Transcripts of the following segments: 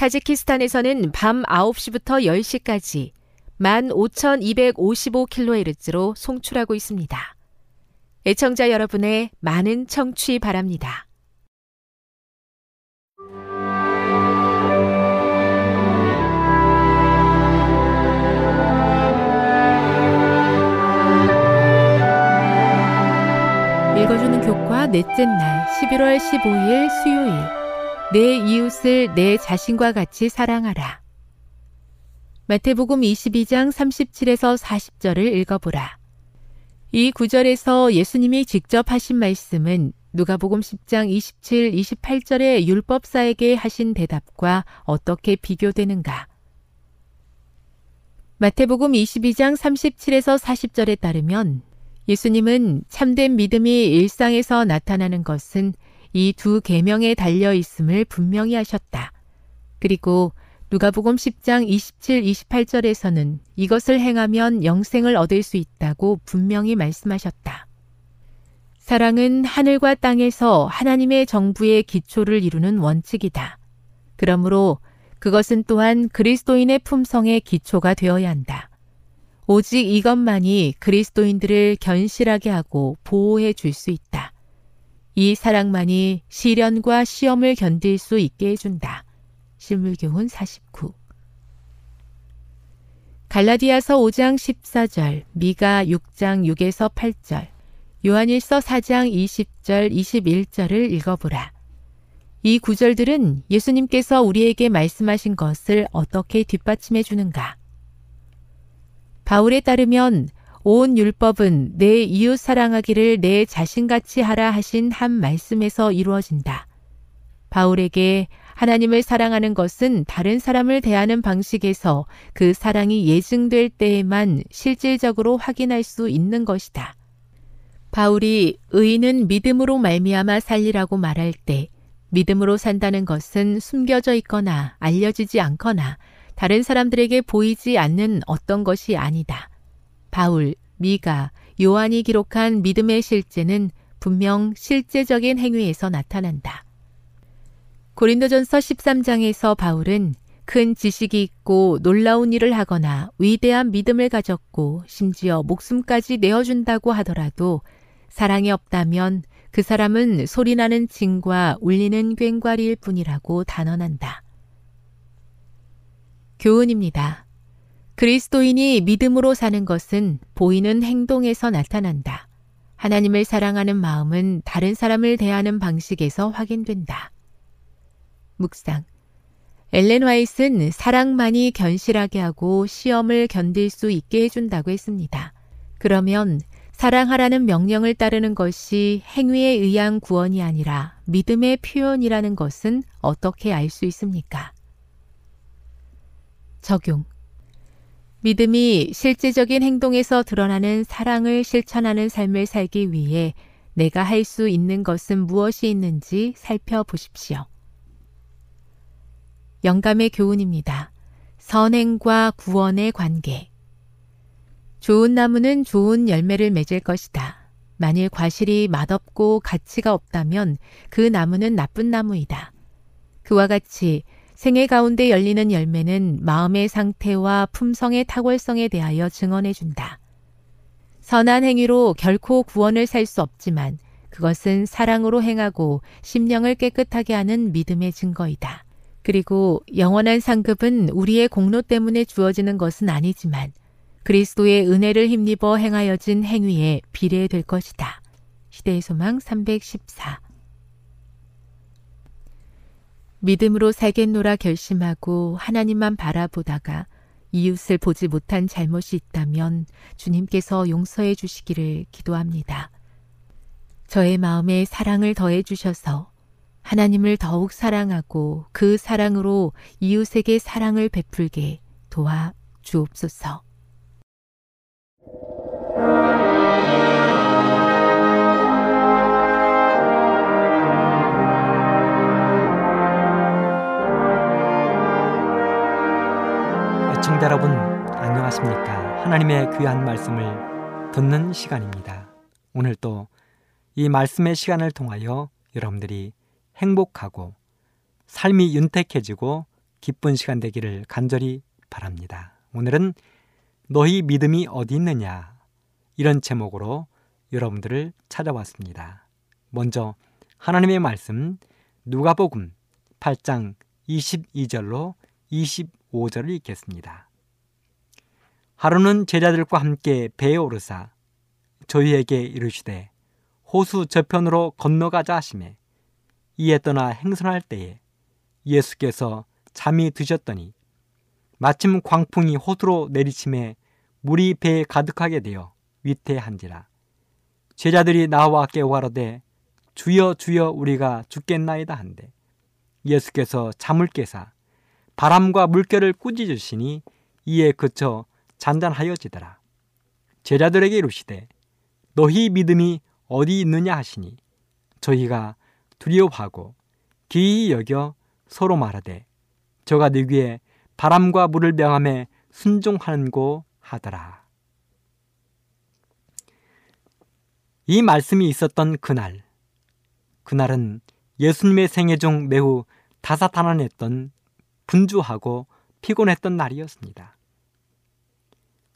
타지키스탄에서는 밤 9시부터 10시까지 15,255kHz로 송출하고 있습니다. 애청자 여러분의 많은 청취 바랍니다. 읽어주는 교과 넷째 날 11월 15일 수요일 내 이웃을 내 자신과 같이 사랑하라. 마태복음 22장 37에서 40절을 읽어보라. 이 구절에서 예수님이 직접 하신 말씀은 누가복음 10장 27, 28절의 율법사에게 하신 대답과 어떻게 비교되는가? 마태복음 22장 37에서 40절에 따르면 예수님은 참된 믿음이 일상에서 나타나는 것은 이 두 계명에 달려 있음을 분명히 하셨다. 그리고 누가복음 10장 27, 28절에서는 이것을 행하면 영생을 얻을 수 있다고 분명히 말씀하셨다. 사랑은 하늘과 땅에서 하나님의 정부의 기초를 이루는 원칙이다. 그러므로 그것은 또한 그리스도인의 품성의 기초가 되어야 한다. 오직 이것만이 그리스도인들을 견실하게 하고 보호해 줄 수 있다. 이 사랑만이 시련과 시험을 견딜 수 있게 해준다. 실물교훈 49 갈라디아서 5장 14절, 미가 6장 6에서 8절, 요한일서 4장 20절, 21절을 읽어보라. 이 구절들은 예수님께서 우리에게 말씀하신 것을 어떻게 뒷받침해 주는가? 바울에 따르면 온 율법은 내 이웃 사랑하기를 내 자신같이 하라 하신 한 말씀에서 이루어진다. 바울에게 하나님을 사랑하는 것은 다른 사람을 대하는 방식에서 그 사랑이 예증될 때에만 실질적으로 확인할 수 있는 것이다. 바울이 의인은 믿음으로 말미암아 살리라고 말할 때 믿음으로 산다는 것은 숨겨져 있거나 알려지지 않거나 다른 사람들에게 보이지 않는 어떤 것이 아니다. 바울, 미가, 요한이 기록한 믿음의 실제는 분명 실제적인 행위에서 나타난다. 고린도전서 13장에서 바울은 큰 지식이 있고 놀라운 일을 하거나 위대한 믿음을 가졌고 심지어 목숨까지 내어준다고 하더라도 사랑이 없다면 그 사람은 소리나는 징과 울리는 꽹과리일 뿐이라고 단언한다. 교훈입니다. 그리스도인이 믿음으로 사는 것은 보이는 행동에서 나타난다. 하나님을 사랑하는 마음은 다른 사람을 대하는 방식에서 확인된다. 묵상. 엘렌 화이트는 사랑만이 견실하게 하고 시험을 견딜 수 있게 해준다고 했습니다. 그러면 사랑하라는 명령을 따르는 것이 행위에 의한 구원이 아니라 믿음의 표현이라는 것은 어떻게 알 수 있습니까? 적용. 믿음이 실제적인 행동에서 드러나는 사랑을 실천하는 삶을 살기 위해 내가 할 수 있는 것은 무엇이 있는지 살펴보십시오. 영감의 교훈입니다. 선행과 구원의 관계. 좋은 나무는 좋은 열매를 맺을 것이다. 만일 과실이 맛없고 가치가 없다면 그 나무는 나쁜 나무이다. 그와 같이 생애 가운데 열리는 열매는 마음의 상태와 품성의 탁월성에 대하여 증언해 준다. 선한 행위로 결코 구원을 살 수 없지만 그것은 사랑으로 행하고 심령을 깨끗하게 하는 믿음의 증거이다. 그리고 영원한 상급은 우리의 공로 때문에 주어지는 것은 아니지만 그리스도의 은혜를 힘입어 행하여진 행위에 비례될 것이다. 시대의 소망 314 믿음으로 살겠노라 결심하고 하나님만 바라보다가 이웃을 보지 못한 잘못이 있다면 주님께서 용서해 주시기를 기도합니다. 저의 마음에 사랑을 더해 주셔서 하나님을 더욱 사랑하고 그 사랑으로 이웃에게 사랑을 베풀게 도와 주옵소서. 애청자 여러분 안녕하십니까? 하나님의 귀한 말씀을 듣는 시간입니다. 오늘 또 이 말씀의 시간을 통하여 여러분들이 행복하고 삶이 윤택해지고 기쁜 시간 되기를 간절히 바랍니다. 오늘은 너희 믿음이 어디 있느냐? 이런 제목으로 여러분들을 찾아왔습니다. 먼저 하나님의 말씀 누가복음 8장 22절로 25절을 읽겠습니다. 하루는 제자들과 함께 배에 오르사 저희에게 이르시되 호수 저편으로 건너가자 하심에 이에 떠나 행선할 때에 예수께서 잠이 드셨더니 마침 광풍이 호수로 내리침에 물이 배에 가득하게 되어 위태한지라 제자들이 나와 깨워가로되 주여 주여 우리가 죽겠나이다 한데 예수께서 잠을 깨사 바람과 물결을 꾸짖으시니 이에 그쳐 잔잔하여지더라. 제자들에게 이르시되 너희 믿음이 어디 있느냐 하시니 저희가 두려워하고 기이 여겨 서로 말하되 저가 너희에 바람과 물을 명함에 순종하는고 하더라. 이 말씀이 있었던 그날 그날은 예수님의 생애 중 매우 다사다난했던 분주하고 피곤했던 날이었습니다.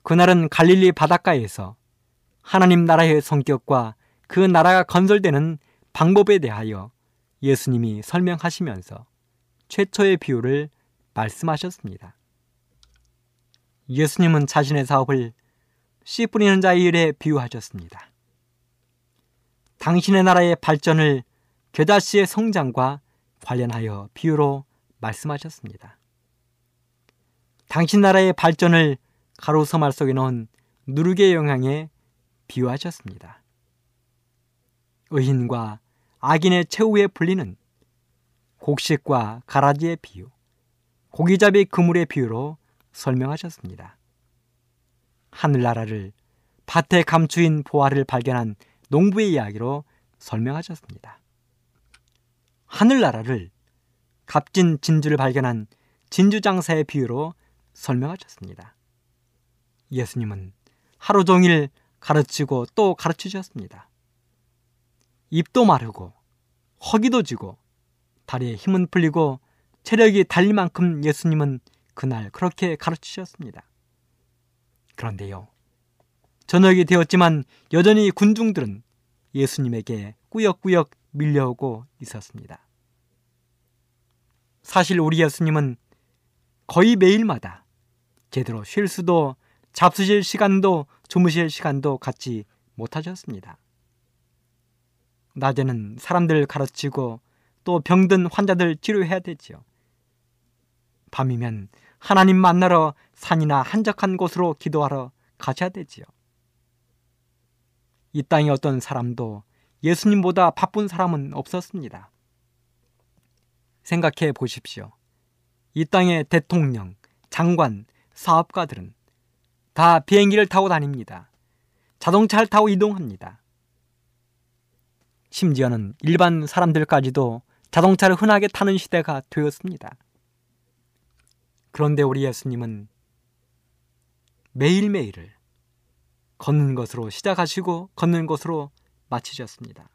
그날은 갈릴리 바닷가에서 하나님 나라의 성격과 그 나라가 건설되는 방법에 대하여 예수님이 설명하시면서 최초의 비유를 말씀하셨습니다. 예수님은 자신의 사업을 씨 뿌리는 자의 일에 비유하셨습니다. 당신의 나라의 발전을 겨자씨의 성장과 관련하여 비유로 말씀하셨습니다. 당신 나라의 발전을 가로서 말 속에 넣은 누룩의 영향에 비유하셨습니다. 의인과 악인의 최후에 풀리는 곡식과 가라지의 비유, 고기잡이 그물의 비유로 설명하셨습니다. 하늘나라를 밭에 감추인 보화를 발견한 농부의 이야기로 설명하셨습니다. 하늘나라를 값진 진주를 발견한 진주장사의 비유로 설명하셨습니다. 예수님은 하루 종일 가르치고 또 가르치셨습니다. 입도 마르고 허기도 지고 다리에 힘은 풀리고 체력이 달릴 만큼 예수님은 그날 그렇게 가르치셨습니다. 그런데요. 저녁이 되었지만 여전히 군중들은 예수님에게 꾸역꾸역 밀려오고 있었습니다. 사실 우리 예수님은 거의 매일마다 제대로 쉴 수도 잡수실 시간도 주무실 시간도 갖지 못하셨습니다. 낮에는 사람들 가르치고 또 병든 환자들 치료해야 되지요. 밤이면 하나님 만나러 산이나 한적한 곳으로 기도하러 가셔야 되지요. 이 땅에 어떤 사람도 예수님보다 바쁜 사람은 없었습니다. 생각해 보십시오. 이 땅의 대통령, 장관, 사업가들은 다 비행기를 타고 다닙니다. 자동차를 타고 이동합니다. 심지어는 일반 사람들까지도 자동차를 흔하게 타는 시대가 되었습니다. 그런데 우리 예수님은 매일매일을 걷는 것으로 시작하시고 걷는 것으로 마치셨습니다.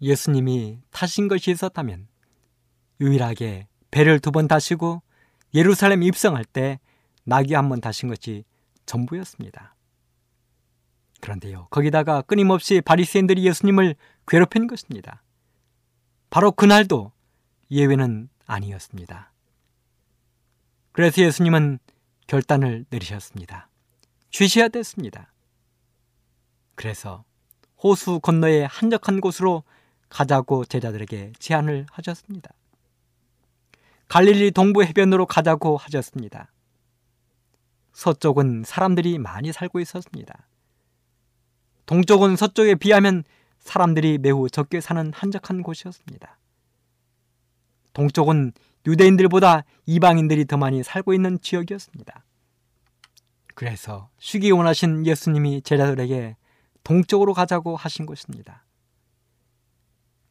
예수님이 타신 것이 있었다면 유일하게 배를 두번 타시고 예루살렘 입성할 때 낙이 한번 타신 것이 전부였습니다. 그런데요, 거기다가 끊임없이 바리새인들이 예수님을 괴롭힌 것입니다. 바로 그날도 예외는 아니었습니다. 그래서 예수님은 결단을 내리셨습니다. 쉬셔야 됐습니다. 그래서 호수 건너의 한적한 곳으로 가자고 제자들에게 제안을 하셨습니다. 갈릴리 동부 해변으로 가자고 하셨습니다. 서쪽은 사람들이 많이 살고 있었습니다. 동쪽은 서쪽에 비하면 사람들이 매우 적게 사는 한적한 곳이었습니다. 동쪽은 유대인들보다 이방인들이 더 많이 살고 있는 지역이었습니다. 그래서 쉬기 원하신 예수님이 제자들에게 동쪽으로 가자고 하신 것입니다.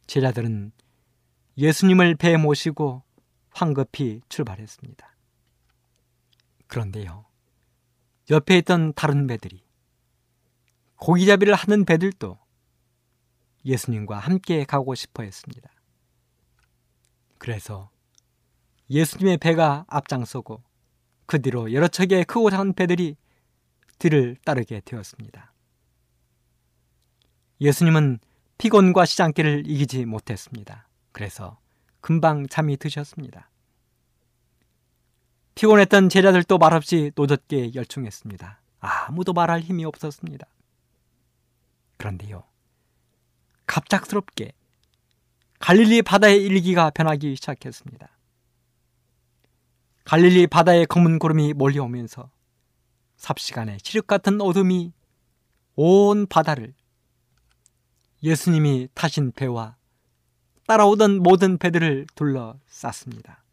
제자들은 예수님을 배에 모시고 황급히 출발했습니다. 그런데요, 옆에 있던 다른 배들이 고기잡이를 하는 배들도 예수님과 함께 가고 싶어 했습니다. 그래서 예수님의 배가 앞장서고 그 뒤로 여러 척의 크고 작은 배들이 뒤를 따르게 되었습니다. 예수님은 피곤과 시장길을 이기지 못했습니다. 그래서 금방 잠이 드셨습니다. 피곤했던 제자들도 말없이 노젓게 열중했습니다. 아무도 말할 힘이 없었습니다. 그런데요, 갑작스럽게 갈릴리 바다의 일기가 변하기 시작했습니다. 갈릴리 바다의 검은 구름이 몰려오면서 삽시간에 시륵 같은 어둠이 온 바다를 예수님이 타신 배와 따라오던 모든 배들을 둘러쌌습니다.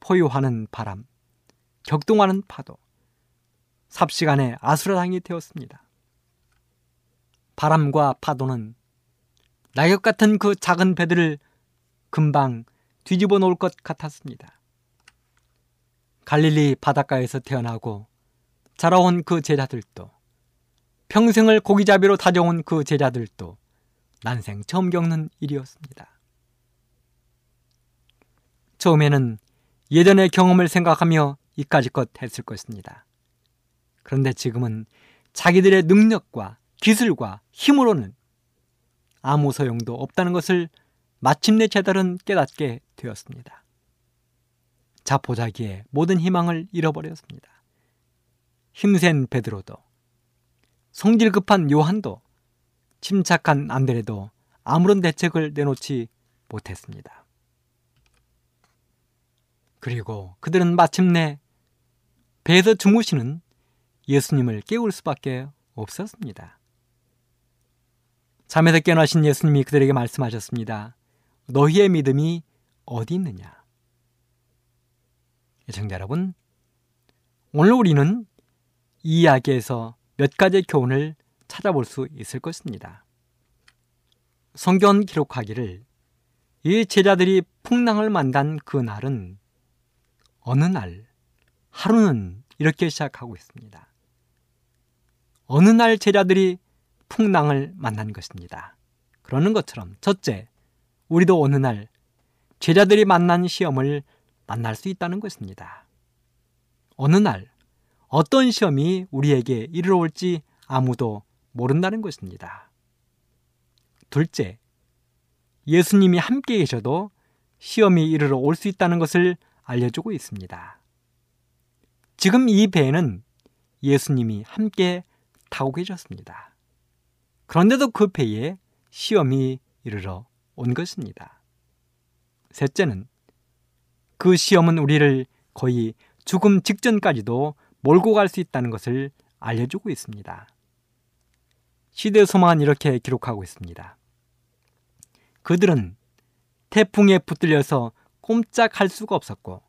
포효하는 바람, 격동하는 파도, 삽시간에 아수라장이 되었습니다. 바람과 파도는 낙엽 같은 그 작은 배들을 금방 뒤집어 놓을 것 같았습니다. 갈릴리 바닷가에서 태어나고 자라온 그 제자들도 평생을 고기잡이로 다져온 그 제자들도 난생 처음 겪는 일이었습니다. 처음에는 예전의 경험을 생각하며 이까지것 했을 것입니다. 그런데 지금은 자기들의 능력과 기술과 힘으로는 아무 소용도 없다는 것을 마침내 제달은 깨닫게 되었습니다. 자포자기에 모든 희망을 잃어버렸습니다. 힘센 베드로도 성질 급한 요한도 침착한 안드레도 아무런 대책을 내놓지 못했습니다. 그리고 그들은 마침내 배에서 주무시는 예수님을 깨울 수밖에 없었습니다. 잠에서 깨어나신 예수님이 그들에게 말씀하셨습니다. 너희의 믿음이 어디 있느냐? 예청자 여러분, 오늘 우리는 이 이야기에서 몇 가지 교훈을 찾아볼 수 있을 것입니다. 성경 기록하기를 이 제자들이 풍랑을 만난 그 날은 어느 날, 하루는 이렇게 시작하고 있습니다. 어느 날 제자들이 풍랑을 만난 것입니다. 그러는 것처럼 첫째, 우리도 어느 날 제자들이 만난 시험을 만날 수 있다는 것입니다. 어느 날 어떤 시험이 우리에게 이르러 올지 아무도 모른다는 것입니다. 둘째, 예수님이 함께 계셔도 시험이 이르러 올 수 있다는 것을 알려주고 있습니다. 지금 이 배에는 예수님이 함께 타고 계셨습니다. 그런데도 그 배에 시험이 이르러 온 것입니다. 셋째는 그 시험은 우리를 거의 죽음 직전까지도 몰고 갈 수 있다는 것을 알려주고 있습니다. 시대 소망은 이렇게 기록하고 있습니다. 그들은 태풍에 붙들려서 꼼짝할 수가 없었고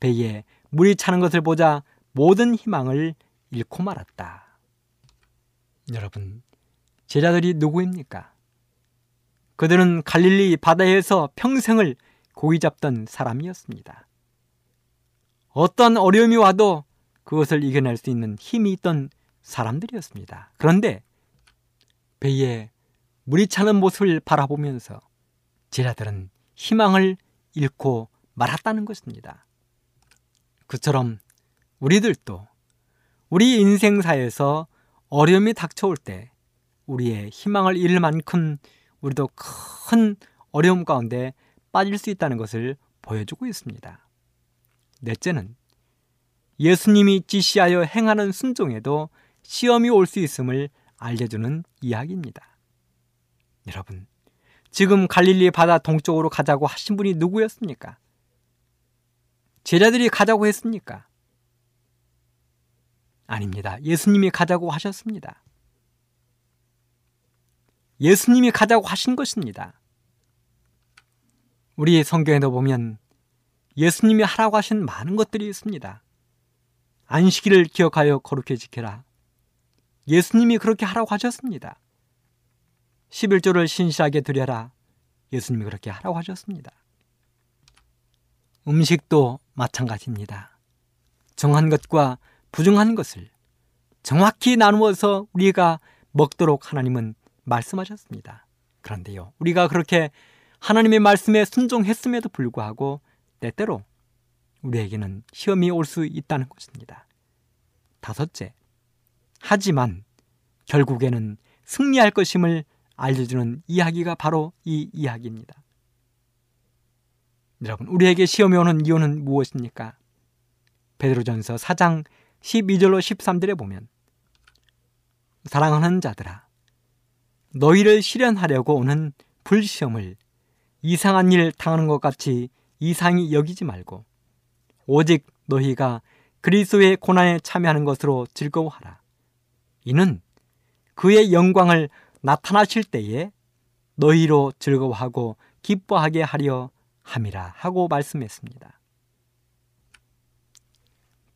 배에 물이 차는 것을 보자 모든 희망을 잃고 말았다. 여러분, 제자들이 누구입니까? 그들은 갈릴리 바다에서 평생을 고기 잡던 사람이었습니다. 어떤 어려움이 와도 그것을 이겨낼 수 있는 힘이 있던 사람들이었습니다. 그런데 배에 물이 차는 모습을 바라보면서 제자들은 희망을 잃고 말았다는 것입니다. 그처럼 우리들도 우리 인생사에서 어려움이 닥쳐올 때 우리의 희망을 잃을 만큼 우리도 큰 어려움 가운데 빠질 수 있다는 것을 보여주고 있습니다. 넷째는 예수님이 지시하여 행하는 순종에도 시험이 올 수 있음을 알려주는 이야기입니다. 여러분, 지금 갈릴리 바다 동쪽으로 가자고 하신 분이 누구였습니까? 제자들이 가자고 했습니까? 아닙니다. 예수님이 가자고 하셨습니다. 예수님이 가자고 하신 것입니다. 우리 성경에도 보면 예수님이 하라고 하신 많은 것들이 있습니다. 안식일을 기억하여 거룩히 지켜라. 예수님이 그렇게 하라고 하셨습니다. 11조를 신실하게 드려라. 예수님이 그렇게 하라고 하셨습니다. 음식도 마찬가지입니다. 정한 것과 부정한 것을 정확히 나누어서 우리가 먹도록 하나님은 말씀하셨습니다. 그런데요, 우리가 그렇게 하나님의 말씀에 순종했음에도 불구하고 때때로 우리에게는 시험이 올 수 있다는 것입니다. 다섯째, 하지만 결국에는 승리할 것임을 알려주는 이야기가 바로 이 이야기입니다. 여러분, 우리에게 시험이 오는 이유는 무엇입니까? 베드로전서 4장 12절로 13절에 보면 사랑하는 자들아 너희를 실현하려고 오는 불시험을 이상한 일 당하는 것 같이 이상히 여기지 말고 오직 너희가 그리스도의 고난에 참여하는 것으로 즐거워하라. 이는 그의 영광을 나타나실 때에 너희로 즐거워하고 기뻐하게 하려 함이라 하고 말씀했습니다.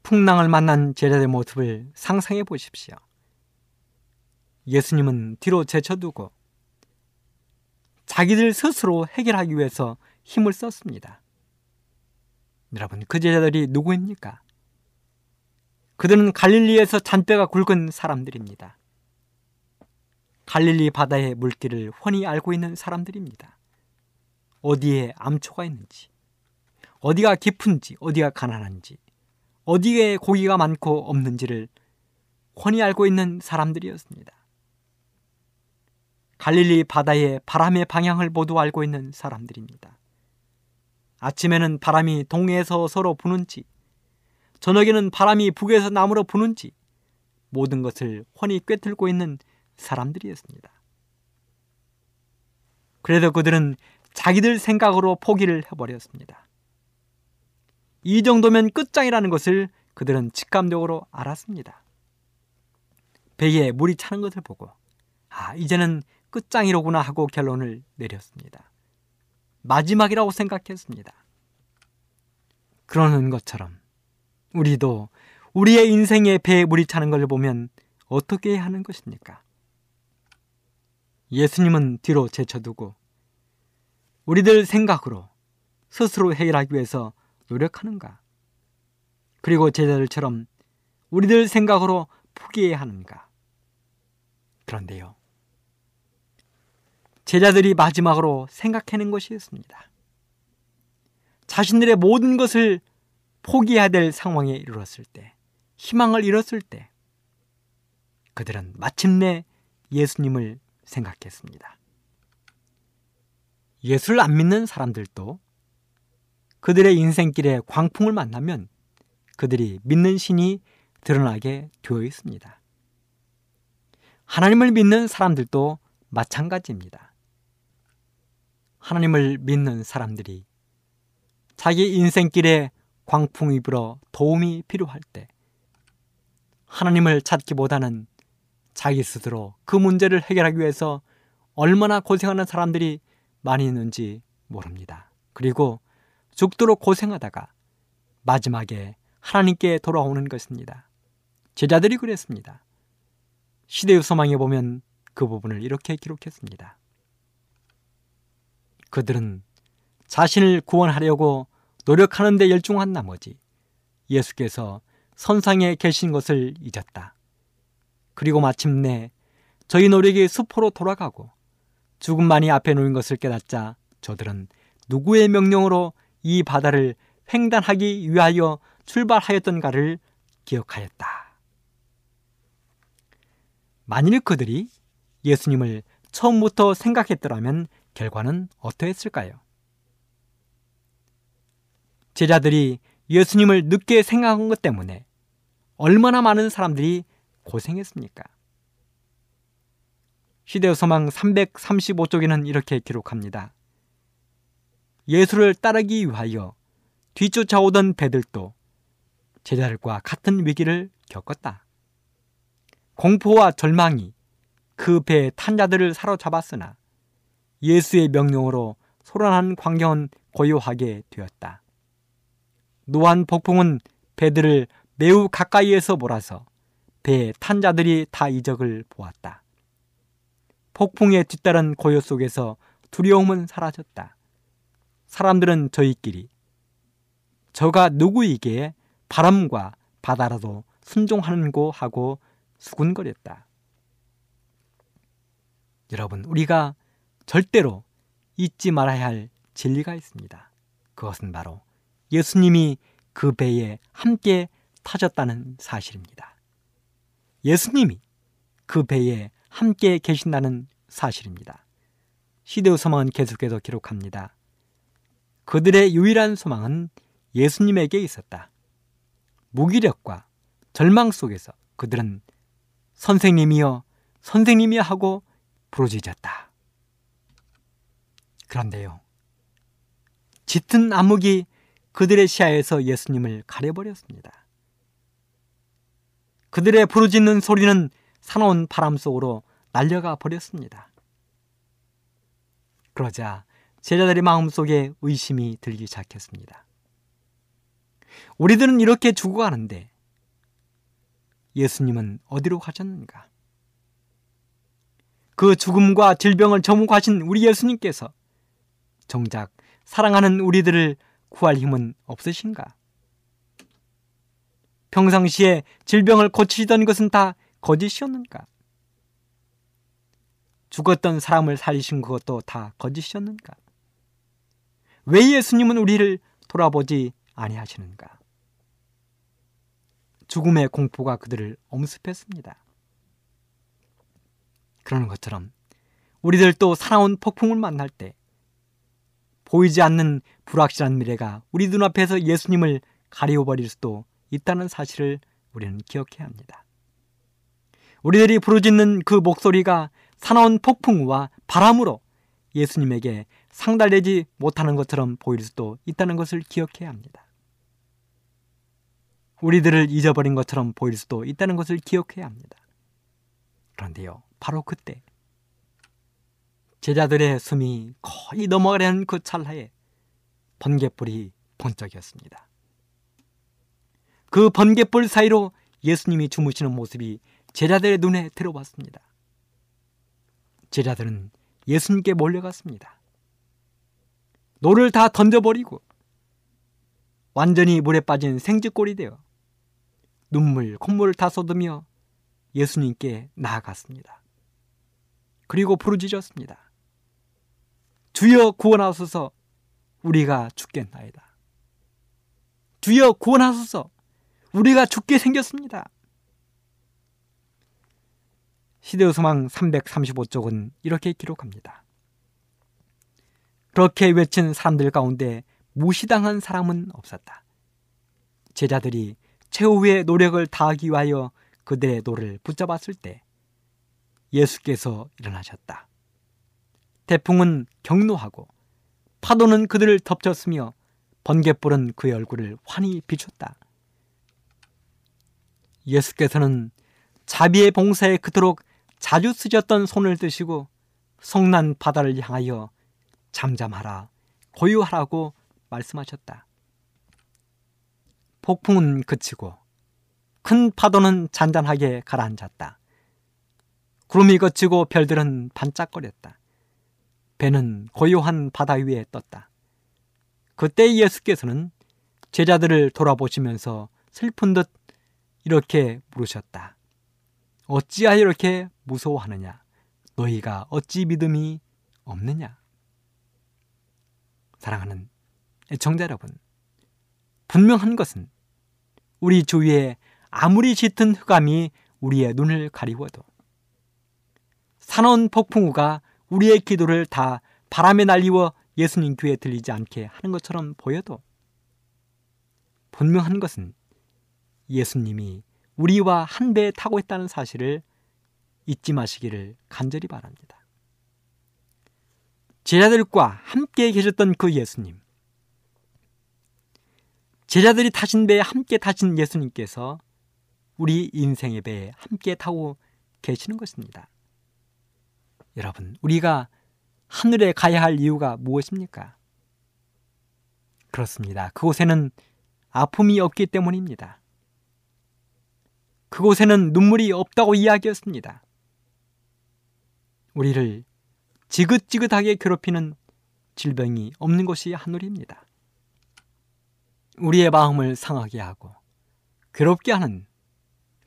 풍랑을 만난 제자의 모습을 상상해 보십시오. 예수님은 뒤로 제쳐두고 자기들 스스로 해결하기 위해서 힘을 썼습니다. 여러분, 그 제자들이 누구입니까? 그들은 갈릴리에서 잔뼈가 굵은 사람들입니다. 갈릴리 바다의 물길을 훤히 알고 있는 사람들입니다. 어디에 암초가 있는지, 어디가 깊은지, 어디가 가난한지, 어디에 고기가 많고 없는지를 훤히 알고 있는 사람들이었습니다. 갈릴리 바다의 바람의 방향을 모두 알고 있는 사람들입니다. 아침에는 바람이 동에서 서로 부는지, 저녁에는 바람이 북에서 남으로 부는지, 모든 것을 훤히 꿰뚫고 있는 사람들이었습니다. 그래도 그들은 자기들 생각으로 포기를 해버렸습니다. 이 정도면 끝장이라는 것을 그들은 직감적으로 알았습니다. 배에 물이 차는 것을 보고, 아, 이제는 끝장이로구나 하고 결론을 내렸습니다. 마지막이라고 생각했습니다. 그러는 것처럼 우리도 우리의 인생에 배에 물이 차는 것을 보면 어떻게 하는 것입니까? 예수님은 뒤로 제쳐두고 우리들 생각으로 스스로 해결하기 위해서 노력하는가? 그리고 제자들처럼 우리들 생각으로 포기해야 하는가? 그런데요. 제자들이 마지막으로 생각해낸 것이 있습니다. 자신들의 모든 것을 포기해야 될 상황에 이르렀을 때, 희망을 잃었을 때, 그들은 마침내 예수님을 생각했습니다. 예수를 안 믿는 사람들도 그들의 인생길에 광풍을 만나면 그들이 믿는 신이 드러나게 되어 있습니다. 하나님을 믿는 사람들도 마찬가지입니다. 하나님을 믿는 사람들이 자기 인생길에 광풍이 불어 도움이 필요할 때 하나님을 찾기보다는 자기 스스로 그 문제를 해결하기 위해서 얼마나 고생하는 사람들이 많이 있는지 모릅니다. 그리고 죽도록 고생하다가 마지막에 하나님께 돌아오는 것입니다. 제자들이 그랬습니다. 시대의 소망에 보면 그 부분을 이렇게 기록했습니다. 그들은 자신을 구원하려고 노력하는 데 열중한 나머지 예수께서 선상에 계신 것을 잊었다. 그리고 마침내 저희 노력이 수포로 돌아가고 죽음만이 앞에 놓인 것을 깨닫자 저들은 누구의 명령으로 이 바다를 횡단하기 위하여 출발하였던가를 기억하였다. 만일 그들이 예수님을 처음부터 생각했더라면 결과는 어떠했을까요? 제자들이 예수님을 늦게 생각한 것 때문에 얼마나 많은 사람들이 고생했습니까? 시대의 소망 335쪽에는 이렇게 기록합니다. 예수를 따르기 위하여 뒤쫓아오던 배들도 제자들과 같은 위기를 겪었다. 공포와 절망이 그 배에 탄 자들을 사로잡았으나 예수의 명령으로 소란한 광경은 고요하게 되었다. 노한 폭풍은 배들을 매우 가까이에서 몰아서 배에 탄 자들이 다 이적을 보았다. 폭풍에 뒤따른 고요 속에서 두려움은 사라졌다. 사람들은 저희끼리 저가 누구이기에 바람과 바다라도 순종하는고 하고 수군거렸다. 여러분, 우리가 절대로 잊지 말아야 할 진리가 있습니다. 그것은 바로 예수님이 그 배에 함께 타셨다는 사실입니다. 예수님이 그 배에 함께 계신다는 사실입니다. 시대의 소망은 계속해서 기록합니다. 그들의 유일한 소망은 예수님에게 있었다. 무기력과 절망 속에서 그들은 선생님이여, 선생님이여 하고 부르짖었다. 그런데요, 짙은 암흑이 그들의 시야에서 예수님을 가려버렸습니다. 그들의 부르짖는 소리는 사나운 바람 속으로 날려가 버렸습니다. 그러자 제자들의 마음속에 의심이 들기 시작했습니다. 우리들은 이렇게 죽어가는데 예수님은 어디로 가셨는가? 그 죽음과 질병을 점호하신 우리 예수님께서 정작 사랑하는 우리들을 구할 힘은 없으신가? 평상시에 질병을 고치시던 것은 다 거짓이었는가? 죽었던 사람을 살리신 것도 다 거짓이었는가? 왜 예수님은 우리를 돌아보지 아니하시는가? 죽음의 공포가 그들을 엄습했습니다. 그러는 것처럼 우리들도 살아온 폭풍을 만날 때 보이지 않는 불확실한 미래가 우리 눈앞에서 예수님을 가리워버릴 수도 있다는 사실을 우리는 기억해야 합니다. 우리들이 부르짖는 그 목소리가 사나운 폭풍과 바람으로 예수님에게 상달되지 못하는 것처럼 보일 수도 있다는 것을 기억해야 합니다. 우리들을 잊어버린 것처럼 보일 수도 있다는 것을 기억해야 합니다. 그런데요, 바로 그때 제자들의 숨이 거의 넘어가려는 그 찰나에 번개불이 번쩍이었습니다. 그 번개불 사이로 예수님이 주무시는 모습이 제자들의 눈에 들어왔습니다. 제자들은 예수님께 몰려갔습니다. 노를 다 던져버리고 완전히 물에 빠진 생쥐꼴이 되어 눈물, 콧물을 다 쏟으며 예수님께 나아갔습니다. 그리고 부르짖었습니다. 주여 구원하소서 우리가 죽겠나이다. 주여 구원하소서 우리가 죽게 생겼습니다. 시대의 소망 335쪽은 이렇게 기록합니다. 그렇게 외친 사람들 가운데 무시당한 사람은 없었다. 제자들이 최후의 노력을 다하기 위하여 그들의 노를 붙잡았을 때 예수께서 일어나셨다. 태풍은 경노하고 파도는 그들을 덮쳤으며 번갯불은 그의 얼굴을 환히 비췄다. 예수께서는 자비의 봉사에 그토록 자주 쓰셨던 손을 드시고 성난 바다를 향하여 잠잠하라, 고요하라고 말씀하셨다. 폭풍은 그치고 큰 파도는 잔잔하게 가라앉았다. 구름이 거치고 별들은 반짝거렸다. 배는 고요한 바다 위에 떴다. 그때 예수께서는 제자들을 돌아보시면서 슬픈 듯 이렇게 물으셨다. 어찌하여 이렇게 무서워하느냐? 너희가 어찌 믿음이 없느냐? 사랑하는 애청자 여러분, 분명한 것은 우리 주위에 아무리 짙은 흑암이 우리의 눈을 가리워도 산원 폭풍우가 우리의 기도를 다 바람에 날리워 예수님 교회에 들리지 않게 하는 것처럼 보여도 분명한 것은 예수님이 우리와 한 배에 타고 있다는 사실을 잊지 마시기를 간절히 바랍니다. 제자들과 함께 계셨던 그 예수님. 제자들이 타신 배에 함께 타신 예수님께서 우리 인생의 배에 함께 타고 계시는 것입니다. 여러분, 우리가 하늘에 가야 할 이유가 무엇입니까? 그렇습니다. 그곳에는 아픔이 없기 때문입니다. 그곳에는 눈물이 없다고 이야기했습니다. 우리를 지긋지긋하게 괴롭히는 질병이 없는 곳이 하늘입니다. 우리의 마음을 상하게 하고 괴롭게 하는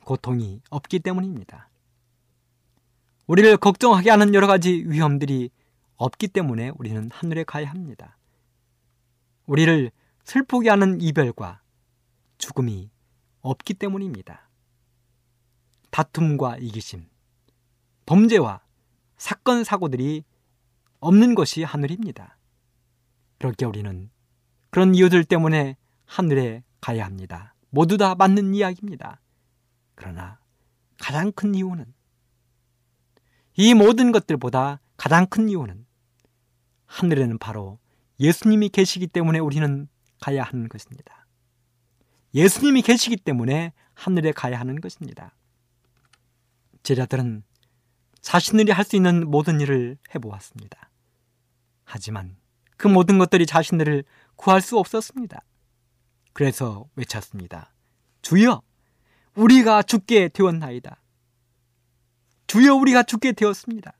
고통이 없기 때문입니다. 우리를 걱정하게 하는 여러 가지 위험들이 없기 때문에 우리는 하늘에 가야 합니다. 우리를 슬프게 하는 이별과 죽음이 없기 때문입니다. 다툼과 이기심, 범죄와 사건, 사고들이 없는 것이 하늘입니다. 그렇게 우리는 그런 이유들 때문에 하늘에 가야 합니다. 모두 다 맞는 이야기입니다. 그러나 가장 큰 이유는 이 모든 것들보다 가장 큰 이유는 하늘에는 바로 예수님이 계시기 때문에 우리는 가야 하는 것입니다. 예수님이 계시기 때문에 하늘에 가야 하는 것입니다. 제자들은 자신들이 할 수 있는 모든 일을 해보았습니다. 하지만 그 모든 것들이 자신들을 구할 수 없었습니다. 그래서 외쳤습니다. 주여, 우리가 죽게 되었나이다. 주여, 우리가 죽게 되었습니다.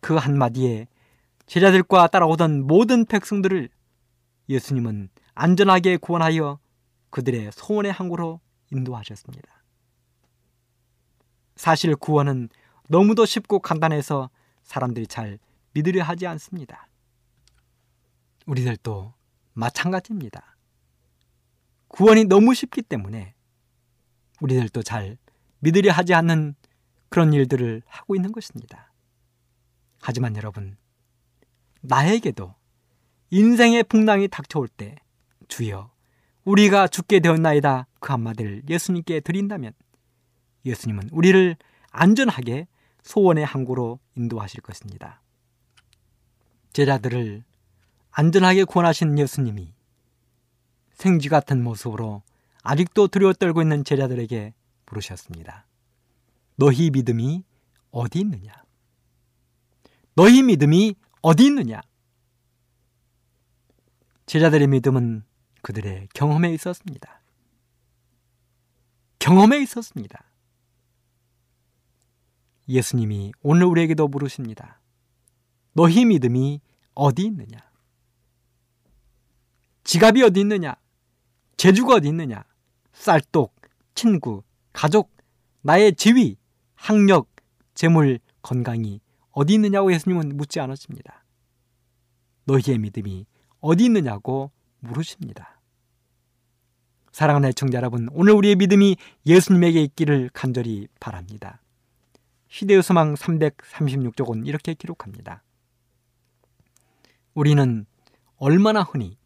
그 한마디에 제자들과 따라오던 모든 백성들을 예수님은 안전하게 구원하여 그들의 소원의 항구로 인도하셨습니다. 사실 구원은 너무도 쉽고 간단해서 사람들이 잘 믿으려 하지 않습니다. 우리들도 마찬가지입니다. 구원이 너무 쉽기 때문에 우리들도 잘 믿으려 하지 않는 그런 일들을 하고 있는 것입니다. 하지만 여러분, 나에게도 인생의 풍랑이 닥쳐올 때 주여 우리가 죽게 되었나이다 그 한마디를 예수님께 드린다면 예수님은 우리를 안전하게 소원의 항구로 인도하실 것입니다. 제자들을 안전하게 구원하신 예수님이 생쥐 같은 모습으로 아직도 두려워 떨고 있는 제자들에게 부르셨습니다. 너희 믿음이 어디 있느냐? 너희 믿음이 어디 있느냐? 제자들의 믿음은 그들의 경험에 있었습니다. 경험에 있었습니다. 예수님이 오늘 우리에게도 물으십니다. 너희 믿음이 어디 있느냐? 지갑이 어디 있느냐? 재주가 어디 있느냐? 쌀독, 친구, 가족, 나의 지위, 학력, 재물, 건강이 어디 있느냐고 예수님은 묻지 않으십니다. 너희의 믿음이 어디 있느냐고 물으십니다. 사랑하는 애청자 여러분, 오늘 우리의 믿음이 예수님에게 있기를 간절히 바랍니다. 시대의 소망 336쪽은 이렇게 기록합니다. 우리는 얼마나 흔히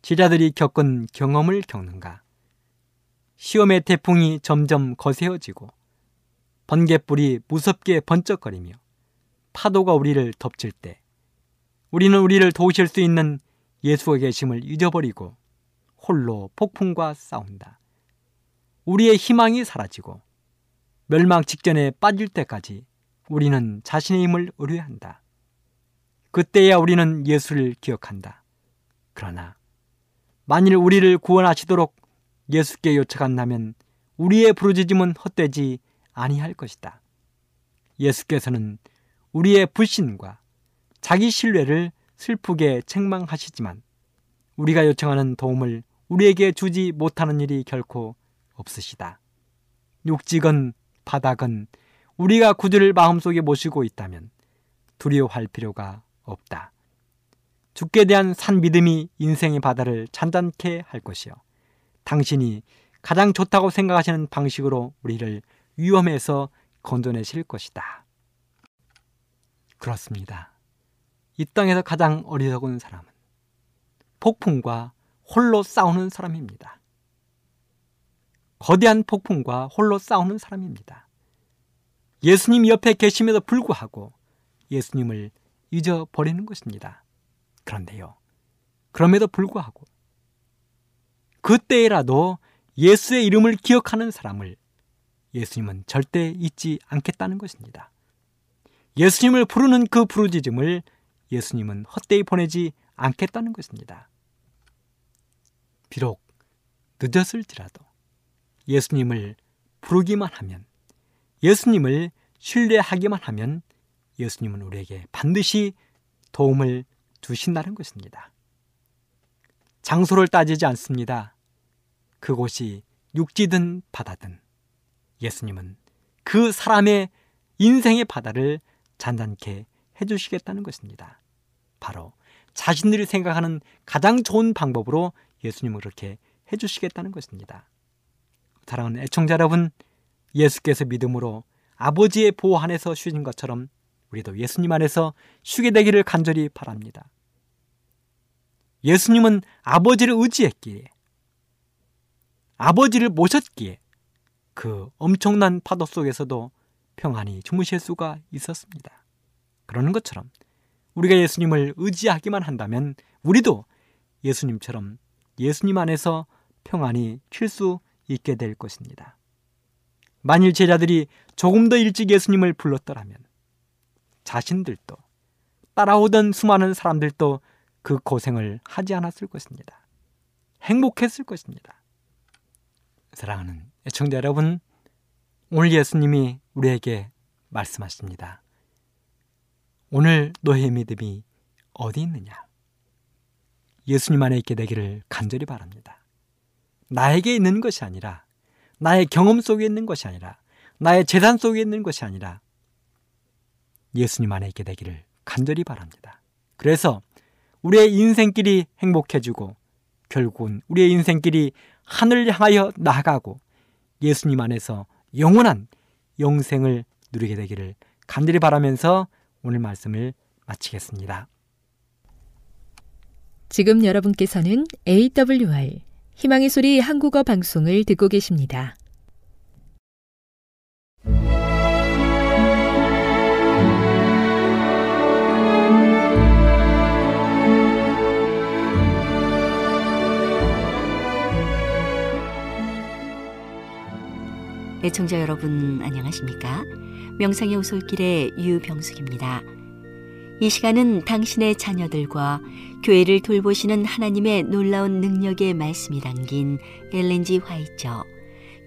제자들이 겪은 경험을 겪는가. 시험의 태풍이 점점 거세어지고 번갯불이 무섭게 번쩍거리며 파도가 우리를 덮칠 때 우리는 우리를 도우실 수 있는 예수가 계심을 잊어버리고 홀로 폭풍과 싸운다. 우리의 희망이 사라지고 멸망 직전에 빠질 때까지 우리는 자신의 힘을 의뢰한다. 그때야 우리는 예수를 기억한다. 그러나 만일 우리를 구원하시도록 예수께 요청한다면 우리의 부르짖음은 헛되지 아니할 것이다. 예수께서는 우리의 불신과 자기 신뢰를 슬프게 책망하시지만 우리가 요청하는 도움을 우리에게 주지 못하는 일이 결코 없으시다. 육직은 바닥은 우리가 구주를 마음속에 모시고 있다면 두려워할 필요가 없다. 죽게 대한 산 믿음이 인생의 바다를 잔잔케 할 것이요. 당신이 가장 좋다고 생각하시는 방식으로 우리를 위험에서 건져내실 것이다. 그렇습니다. 이 땅에서 가장 어리석은 사람은 폭풍과 홀로 싸우는 사람입니다. 거대한 폭풍과 홀로 싸우는 사람입니다. 예수님 옆에 계심에도 불구하고 예수님을 잊어버리는 것입니다. 그런데요. 그럼에도 불구하고 그때라도 예수의 이름을 기억하는 사람을 예수님은 절대 잊지 않겠다는 것입니다. 예수님을 부르는 그 부르짖음을 예수님은 헛되이 보내지 않겠다는 것입니다. 비록 늦었을지라도 예수님을 부르기만 하면 예수님을 신뢰하기만 하면 예수님은 우리에게 반드시 도움을 주신다는 것입니다. 장소를 따지지 않습니다. 그곳이 육지든 바다든 예수님은 그 사람의 인생의 바다를 잔잔케 해주시겠다는 것입니다. 바로 자신들이 생각하는 가장 좋은 방법으로 예수님을 그렇게 해주시겠다는 것입니다. 사랑하는 애청자 여러분, 예수께서 믿음으로 아버지의 보호 안에서 쉬신 것처럼 우리도 예수님 안에서 쉬게 되기를 간절히 바랍니다. 예수님은 아버지를 의지했기에, 아버지를 모셨기에 그 엄청난 파도 속에서도 평안히 주무실 수가 있었습니다. 그러는 것처럼 우리가 예수님을 의지하기만 한다면 우리도 예수님처럼 예수님 안에서 평안히 쉴 수 있게 될 것입니다. 만일 제자들이 조금 더 일찍 예수님을 불렀더라면 자신들도 따라오던 수많은 사람들도 그 고생을 하지 않았을 것입니다. 행복했을 것입니다. 사랑하는 애청자 여러분, 오늘 예수님이 우리에게 말씀하십니다. 오늘 너의 믿음이 어디 있느냐? 예수님 안에 있게 되기를 간절히 바랍니다. 나에게 있는 것이 아니라, 나의 경험 속에 있는 것이 아니라, 나의 재산 속에 있는 것이 아니라, 예수님 안에 있게 되기를 간절히 바랍니다. 그래서 우리의 인생길이 행복해지고, 결국은 우리의 인생길이 하늘 향하여 나아가고, 예수님 안에서 영원한 영생을 누리게 되기를 간절히 바라면서 오늘 말씀을 마치겠습니다. 지금 여러분께서는 AWR 희망의 소리 한국어 방송을 듣고 계십니다. 애청자 여러분 안녕하십니까? 명상의 오솔길의 유병숙입니다. 이 시간은 당신의 자녀들과 교회를 돌보시는 하나님의 놀라운 능력의 말씀이 담긴 엘렌지 화이처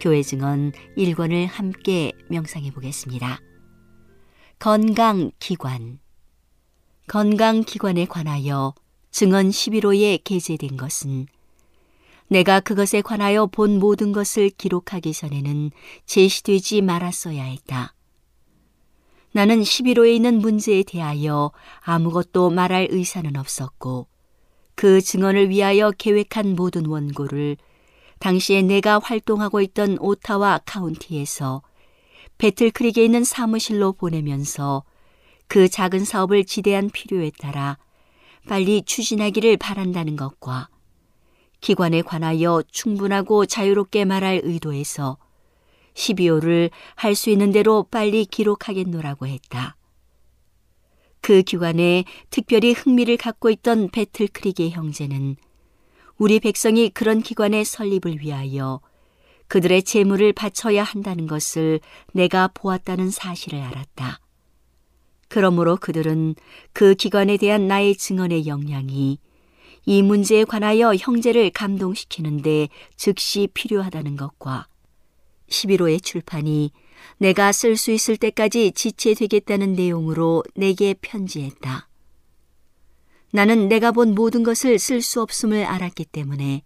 교회 증언 1권을 함께 명상해 보겠습니다. 건강 기관 건강 기관에 관하여 증언 11호에 게재된 것은 내가 그것에 관하여 본 모든 것을 기록하기 전에는 제시되지 말았어야 했다. 나는 11호에 있는 문제에 대하여 아무것도 말할 의사는 없었고 그 증언을 위하여 계획한 모든 원고를 당시에 내가 활동하고 있던 오타와 카운티에서 배틀크릭에 있는 사무실로 보내면서 그 작은 사업을 지대한 필요에 따라 빨리 추진하기를 바란다는 것과 기관에 관하여 충분하고 자유롭게 말할 의도에서 12호를 할 수 있는 대로 빨리 기록하겠노라고 했다. 그 기관에 특별히 흥미를 갖고 있던 배틀크릭의 형제는 우리 백성이 그런 기관의 설립을 위하여 그들의 재물을 바쳐야 한다는 것을 내가 보았다는 사실을 알았다. 그러므로 그들은 그 기관에 대한 나의 증언의 역량이 이 문제에 관하여 형제를 감동시키는데 즉시 필요하다는 것과 11호의 출판이 내가 쓸 수 있을 때까지 지체되겠다는 내용으로 내게 편지했다. 나는 내가 본 모든 것을 쓸 수 없음을 알았기 때문에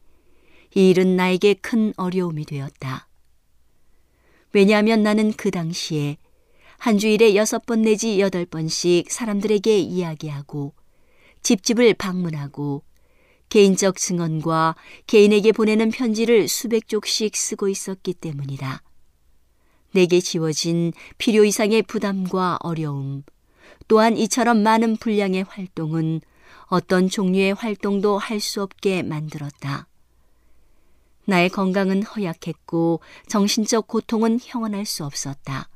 이 일은 나에게 큰 어려움이 되었다. 왜냐하면 나는 그 당시에 한 주일에 여섯 번 내지 여덟 번씩 사람들에게 이야기하고 집집을 방문하고 개인적 증언과 개인에게 보내는 편지를 수백 쪽씩 쓰고 있었기 때문이다. 내게 지워진 필요 이상의 부담과 어려움, 또한 이처럼 많은 분량의 활동은 어떤 종류의 활동도 할 수 없게 만들었다. 나의 건강은 허약했고 정신적 고통은 형언할 수 없었다.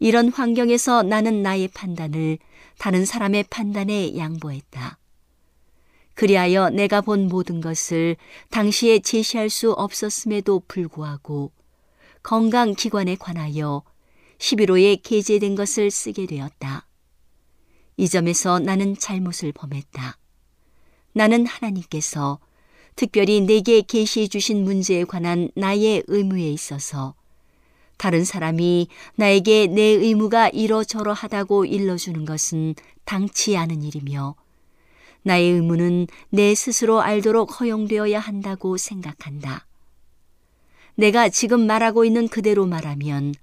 이런 환경에서 나는 나의 판단을 다른 사람의 판단에 양보했다. 그리하여 내가 본 모든 것을 당시에 제시할 수 없었음에도 불구하고 건강기관에 관하여 11호에 게재된 것을 쓰게 되었다. 이 점에서 나는 잘못을 범했다. 나는 하나님께서 특별히 내게 계시해 주신 문제에 관한 나의 의무에 있어서 다른 사람이 나에게 내 의무가 이러저러하다고 일러주는 것은 당치 않은 일이며 나의 의무는 내 스스로 알도록 허용되어야 한다고 생각한다. 내가 지금 말하고 있는 그대로 말하면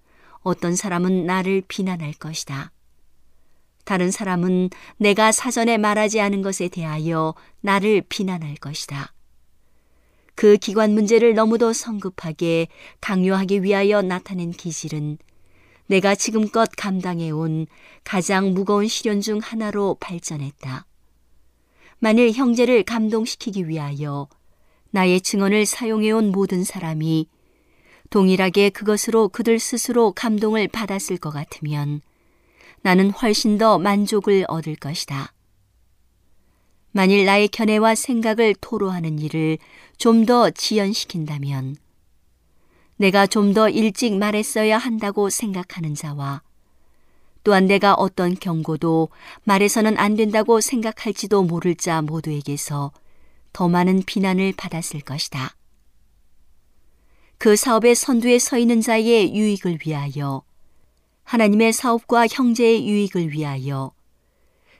어떤 사람은 나를 비난할 것이다. 다른 사람은 내가 사전에 말하지 않은 것에 대하여 나를 비난할 것이다. 그 기관 문제를 너무도 성급하게 강요하기 위하여 나타낸 기질은 내가 지금껏 감당해온 가장 무거운 시련 중 하나로 발전했다. 만일 형제를 감동시키기 위하여 나의 증언을 사용해온 모든 사람이 동일하게 그것으로 그들 스스로 감동을 받았을 것 같으면 나는 훨씬 더 만족을 얻을 것이다. 만일 나의 견해와 생각을 토로하는 일을 좀 더 지연시킨다면 내가 좀 더 일찍 말했어야 한다고 생각하는 자와 또한 내가 어떤 경고도 말해서는 안 된다고 생각할지도 모를 자 모두에게서 더 많은 비난을 받았을 것이다. 그 사업의 선두에 서 있는 자의 유익을 위하여 하나님의 사업과 형제의 유익을 위하여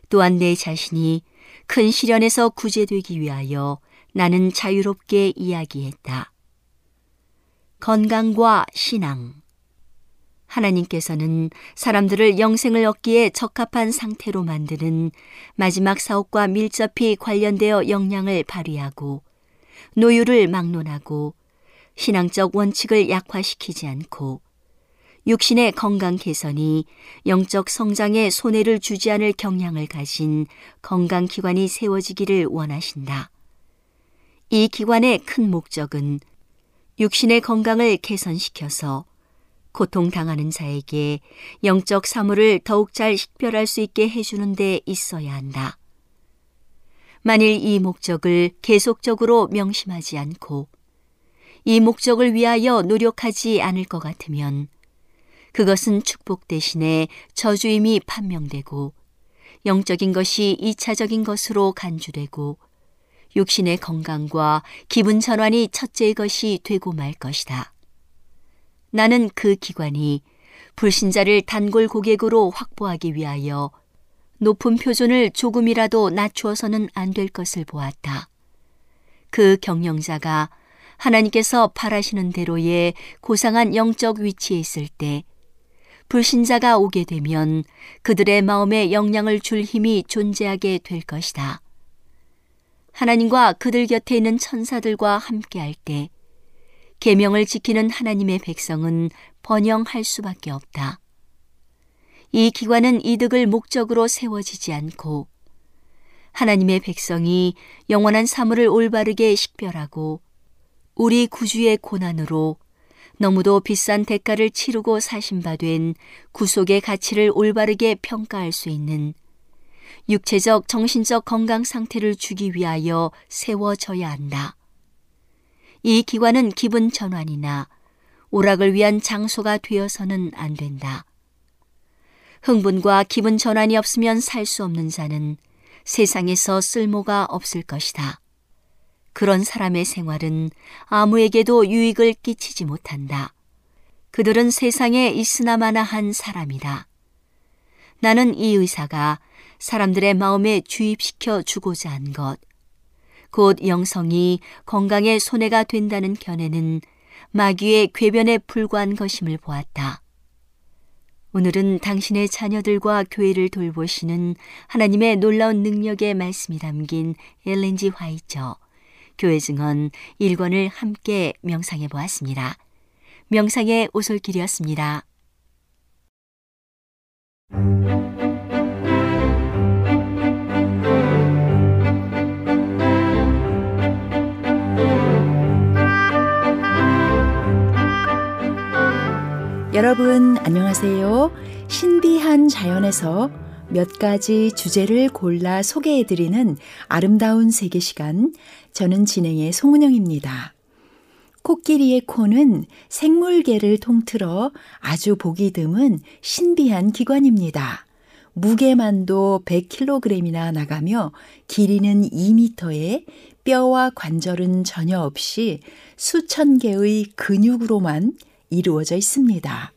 또한 내 자신이 큰 시련에서 구제되기 위하여 나는 자유롭게 이야기했다. 건강과 신앙. 하나님께서는 사람들을 영생을 얻기에 적합한 상태로 만드는 마지막 사업과 밀접히 관련되어 역량을 발휘하고 노유를 막론하고 신앙적 원칙을 약화시키지 않고 육신의 건강 개선이 영적 성장에 손해를 주지 않을 경향을 가진 건강기관이 세워지기를 원하신다. 이 기관의 큰 목적은 육신의 건강을 개선시켜서 고통당하는 자에게 영적 사물을 더욱 잘 식별할 수 있게 해주는 데 있어야 한다. 만일 이 목적을 계속적으로 명심하지 않고 이 목적을 위하여 노력하지 않을 것 같으면 그것은 축복 대신에 저주임이 판명되고 영적인 것이 이차적인 것으로 간주되고 육신의 건강과 기분 전환이 첫째의 것이 되고 말 것이다. 나는 그 기관이 불신자를 단골 고객으로 확보하기 위하여 높은 표준을 조금이라도 낮추어서는 안 될 것을 보았다. 그 경영자가 하나님께서 바라시는 대로의 고상한 영적 위치에 있을 때 불신자가 오게 되면 그들의 마음에 영향을 줄 힘이 존재하게 될 것이다. 하나님과 그들 곁에 있는 천사들과 함께할 때 계명을 지키는 하나님의 백성은 번영할 수밖에 없다. 이 기관은 이득을 목적으로 세워지지 않고 하나님의 백성이 영원한 사물을 올바르게 식별하고 우리 구주의 고난으로 너무도 비싼 대가를 치르고 사신바 된 구속의 가치를 올바르게 평가할 수 있는 육체적, 정신적 건강 상태를 주기 위하여 세워져야 한다. 이 기관은 기분 전환이나 오락을 위한 장소가 되어서는 안 된다. 흥분과 기분 전환이 없으면 살 수 없는 자는 세상에서 쓸모가 없을 것이다. 그런 사람의 생활은 아무에게도 유익을 끼치지 못한다. 그들은 세상에 있으나마나 한 사람이다. 나는 이 의사가 사람들의 마음에 주입시켜 주고자 한 것, 곧 영성이 건강에 손해가 된다는 견해는 마귀의 궤변에 불과한 것임을 보았다. 오늘은 당신의 자녀들과 교회를 돌보시는 하나님의 놀라운 능력의 말씀이 담긴 엘렌지 화이처 교회 증언 1권을 함께 명상해 보았습니다. 명상의 오솔길이었습니다. 여러분 안녕하세요. 신비한 자연에서 몇 가지 주제를 골라 소개해드리는 아름다운 세계 시간. 저는 진행의 송은영입니다. 코끼리의 코는 생물계를 통틀어 아주 보기 드문 신비한 기관입니다. 무게만도 100kg이나 나가며 길이는 2m에 뼈와 관절은 전혀 없이 수천 개의 근육으로만 이루어져 있습니다.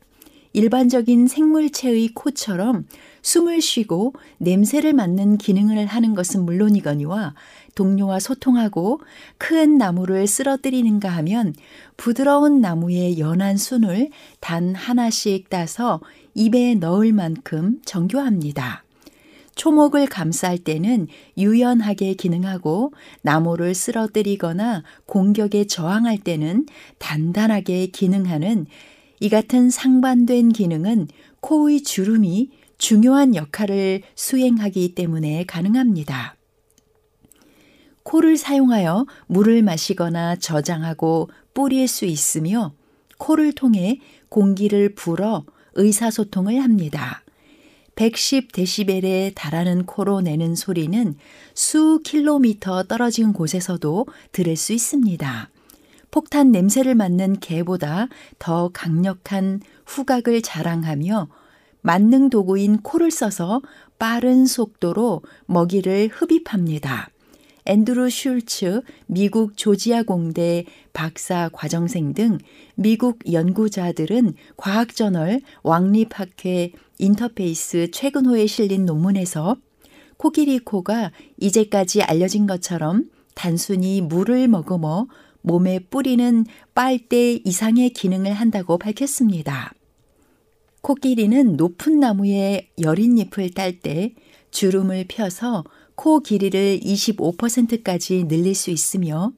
일반적인 생물체의 코처럼 숨을 쉬고 냄새를 맡는 기능을 하는 것은 물론이거니와 동료와 소통하고 큰 나무를 쓰러뜨리는가 하면 부드러운 나무의 연한 순을 단 하나씩 따서 입에 넣을 만큼 정교합니다. 초목을 감쌀 때는 유연하게 기능하고 나무를 쓰러뜨리거나 공격에 저항할 때는 단단하게 기능하는 이 같은 상반된 기능은 코의 주름이 중요한 역할을 수행하기 때문에 가능합니다. 코를 사용하여 물을 마시거나 저장하고 뿌릴 수 있으며 코를 통해 공기를 불어 의사소통을 합니다. 110데시벨에 달하는 코로 내는 소리는 수 킬로미터 떨어진 곳에서도 들을 수 있습니다. 폭탄 냄새를 맡는 개보다 더 강력한 후각을 자랑하며 만능 도구인 코를 써서 빠른 속도로 먹이를 흡입합니다. 앤드루 슐츠 미국 조지아 공대 박사 과정생 등 미국 연구자들은 과학저널 왕립학회 인터페이스 최근호에 실린 논문에서 코끼리 코가 이제까지 알려진 것처럼 단순히 물을 머금어 몸에 뿌리는 빨대 이상의 기능을 한다고 밝혔습니다. 코끼리는 높은 나무에 여린 잎을 딸 때 주름을 펴서 코 길이를 25%까지 늘릴 수 있으며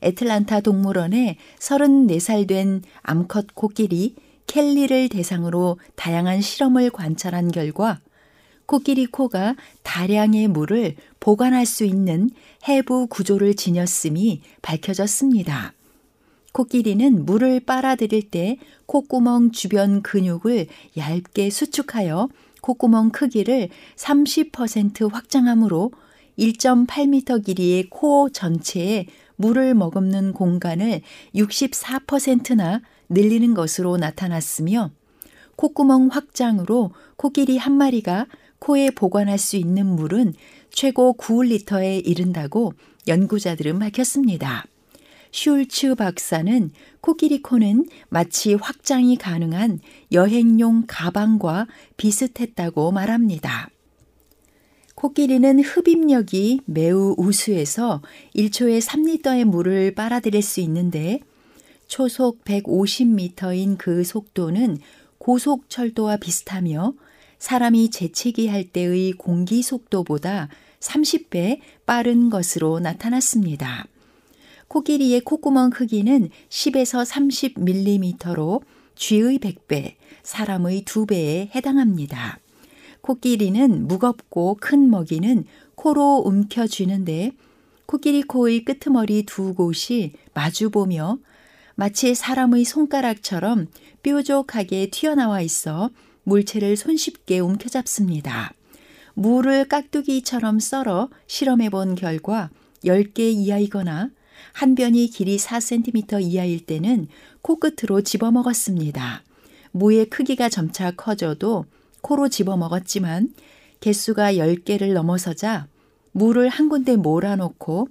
애틀란타 동물원에 34살 된 암컷 코끼리 켈리를 대상으로 다양한 실험을 관찰한 결과 코끼리 코가 다량의 물을 보관할 수 있는 해부 구조를 지녔음이 밝혀졌습니다. 코끼리는 물을 빨아들일 때 콧구멍 주변 근육을 얇게 수축하여 콧구멍 크기를 30% 확장하므로 1.8m 길이의 코 전체에 물을 머금는 공간을 64%나 늘리는 것으로 나타났으며 콧구멍 확장으로 코끼리 한 마리가 코에 보관할 수 있는 물은 최고 9리터에 이른다고 연구자들은 밝혔습니다. 슐츠 박사는 코끼리 코는 마치 확장이 가능한 여행용 가방과 비슷했다고 말합니다. 코끼리는 흡입력이 매우 우수해서 1초에 3리터의 물을 빨아들일 수 있는데 초속 150m인 그 속도는 고속철도와 비슷하며 사람이 재채기 할 때의 공기 속도보다 30배 빠른 것으로 나타났습니다. 코끼리의 콧구멍 크기는 10에서 30mm로 쥐의 100배, 사람의 2배에 해당합니다. 코끼리는 무겁고 큰 먹이는 코로 움켜쥐는데 코끼리 코의 끄트머리 두 곳이 마주보며 마치 사람의 손가락처럼 뾰족하게 튀어나와 있어 물체를 손쉽게 움켜잡습니다. 물을 깍두기처럼 썰어 실험해 본 결과 10개 이하이거나 한 변이 길이 4cm 이하일 때는 코끝으로 집어먹었습니다. 무의 크기가 점차 커져도 코로 집어먹었지만 개수가 10개를 넘어서자 물을 한 군데 몰아놓고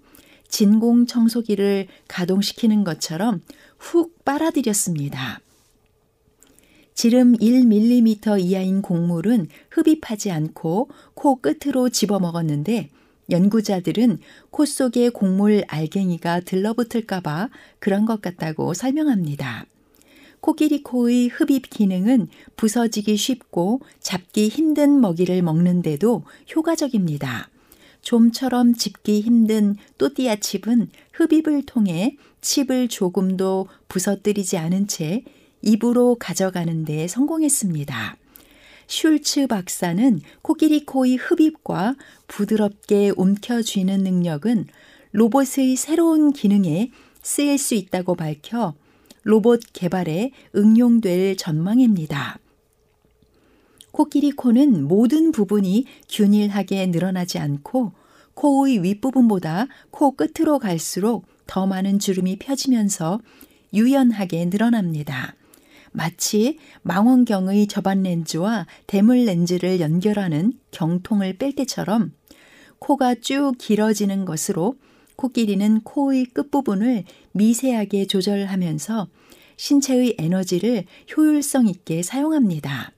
진공 청소기를 가동시키는 것처럼 훅 빨아들였습니다. 지름 1mm 이하인 곡물은 흡입하지 않고 코 끝으로 집어먹었는데 연구자들은 코 속에 곡물 알갱이가 들러붙을까봐 그런 것 같다고 설명합니다. 코끼리 코의 흡입 기능은 부서지기 쉽고 잡기 힘든 먹이를 먹는데도 효과적입니다. 좀처럼 집기 힘든 또띠아 칩은 흡입을 통해 칩을 조금도 부서뜨리지 않은 채 입으로 가져가는 데 성공했습니다. 슐츠 박사는 코끼리 코의 흡입과 부드럽게 움켜쥐는 능력은 로봇의 새로운 기능에 쓰일 수 있다고 밝혀 로봇 개발에 응용될 전망입니다. 코끼리 코는 모든 부분이 균일하게 늘어나지 않고 코의 윗부분보다 코 끝으로 갈수록 더 많은 주름이 펴지면서 유연하게 늘어납니다. 마치 망원경의 저반 렌즈와 대물 렌즈를 연결하는 경통을 뺄 때처럼 코가 쭉 길어지는 것으로 코끼리는 코의 끝부분을 미세하게 조절하면서 신체의 에너지를 효율성 있게 사용합니다.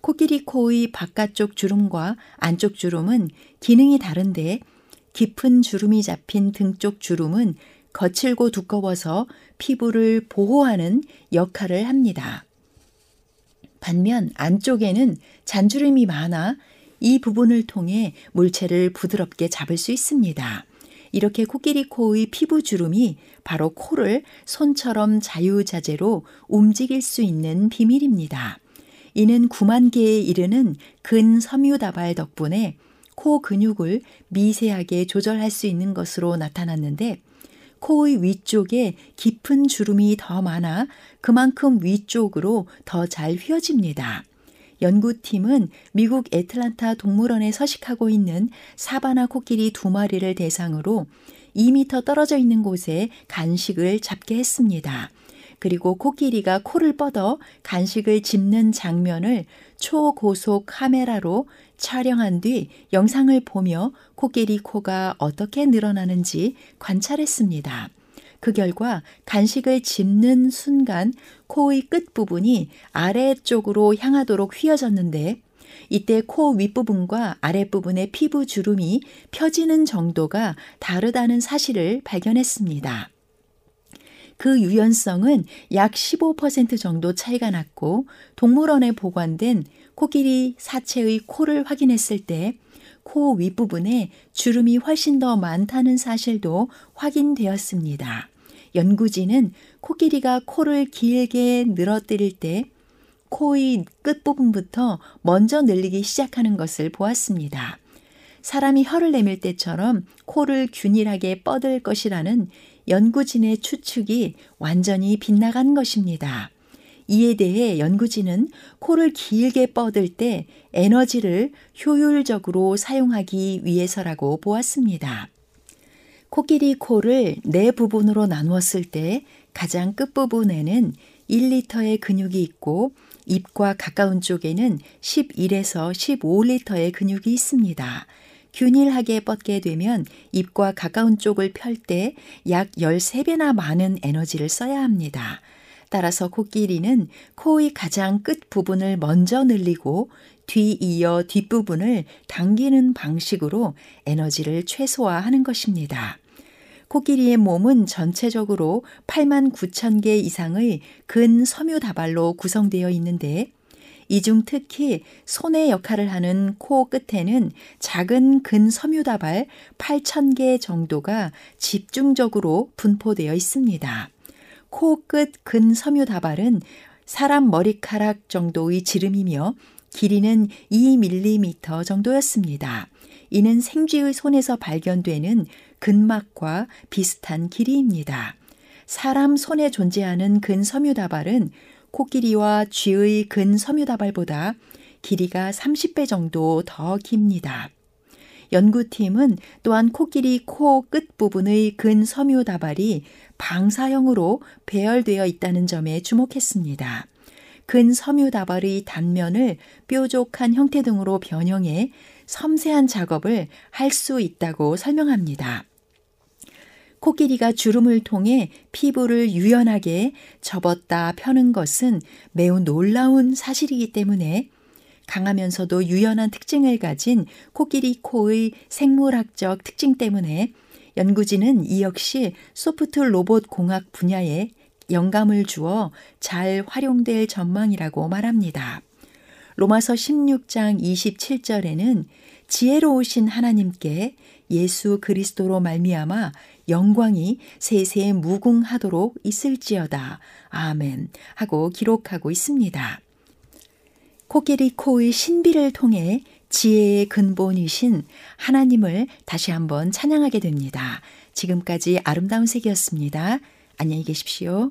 코끼리 코의 바깥쪽 주름과 안쪽 주름은 기능이 다른데 깊은 주름이 잡힌 등쪽 주름은 거칠고 두꺼워서 피부를 보호하는 역할을 합니다. 반면 안쪽에는 잔주름이 많아 이 부분을 통해 물체를 부드럽게 잡을 수 있습니다. 이렇게 코끼리 코의 피부 주름이 바로 코를 손처럼 자유자재로 움직일 수 있는 비밀입니다. 이는 9만 개에 이르는 근섬유다발 덕분에 코 근육을 미세하게 조절할 수 있는 것으로 나타났는데 코의 위쪽에 깊은 주름이 더 많아 그만큼 위쪽으로 더 잘 휘어집니다. 연구팀은 미국 애틀란타 동물원에 서식하고 있는 사바나 코끼리 두 마리를 대상으로 2미터 떨어져 있는 곳에 간식을 잡게 했습니다. 그리고 코끼리가 코를 뻗어 간식을 집는 장면을 초고속 카메라로 촬영한 뒤 영상을 보며 코끼리 코가 어떻게 늘어나는지 관찰했습니다. 그 결과 간식을 집는 순간 코의 끝부분이 아래쪽으로 향하도록 휘어졌는데 이때 코 윗부분과 아랫부분의 피부 주름이 펴지는 정도가 다르다는 사실을 발견했습니다. 그 유연성은 약 15% 정도 차이가 났고 동물원에 보관된 코끼리 사체의 코를 확인했을 때 코 윗부분에 주름이 훨씬 더 많다는 사실도 확인되었습니다. 연구진은 코끼리가 코를 길게 늘어뜨릴 때 코의 끝부분부터 먼저 늘리기 시작하는 것을 보았습니다. 사람이 혀를 내밀 때처럼 코를 균일하게 뻗을 것이라는 연구진의 추측이 완전히 빗나간 것입니다. 이에 대해 연구진은 코를 길게 뻗을 때 에너지를 효율적으로 사용하기 위해서라고 보았습니다. 코끼리 코를 네 부분으로 나누었을 때 가장 끝부분에는 1리터의 근육이 있고 입과 가까운 쪽에는 11에서 15리터의 근육이 있습니다. 균일하게 뻗게 되면 입과 가까운 쪽을 펼 때 약 13배나 많은 에너지를 써야 합니다. 따라서 코끼리는 코의 가장 끝 부분을 먼저 늘리고 뒤이어 뒷부분을 당기는 방식으로 에너지를 최소화하는 것입니다. 코끼리의 몸은 전체적으로 8만 9천 개 이상의 근 섬유다발로 구성되어 있는데 이 중 특히 손의 역할을 하는 코 끝에는 작은 근섬유다발 8천 개 정도가 집중적으로 분포되어 있습니다. 코 끝 근섬유다발은 사람 머리카락 정도의 지름이며 길이는 2mm 정도였습니다. 이는 생쥐의 손에서 발견되는 근막과 비슷한 길이입니다. 사람 손에 존재하는 근섬유다발은 코끼리와 쥐의 근 섬유다발보다 길이가 30배 정도 더 깁니다. 연구팀은 또한 코끼리 코 끝부분의 근 섬유다발이 방사형으로 배열되어 있다는 점에 주목했습니다. 근 섬유다발의 단면을 뾰족한 형태 등으로 변형해 섬세한 작업을 할 수 있다고 설명합니다. 코끼리가 주름을 통해 피부를 유연하게 접었다 펴는 것은 매우 놀라운 사실이기 때문에 강하면서도 유연한 특징을 가진 코끼리 코의 생물학적 특징 때문에 연구진은 이 역시 소프트 로봇 공학 분야에 영감을 주어 잘 활용될 전망이라고 말합니다. 로마서 16장 27절에는 지혜로우신 하나님께 예수 그리스도로 말미암아 영광이 세세에 무궁하도록 있을지어다. 아멘. 하고 기록하고 있습니다. 코끼리 코의 신비를 통해 지혜의 근본이신 하나님을 다시 한번 찬양하게 됩니다. 지금까지 아름다운 색이었습니다. 안녕히 계십시오.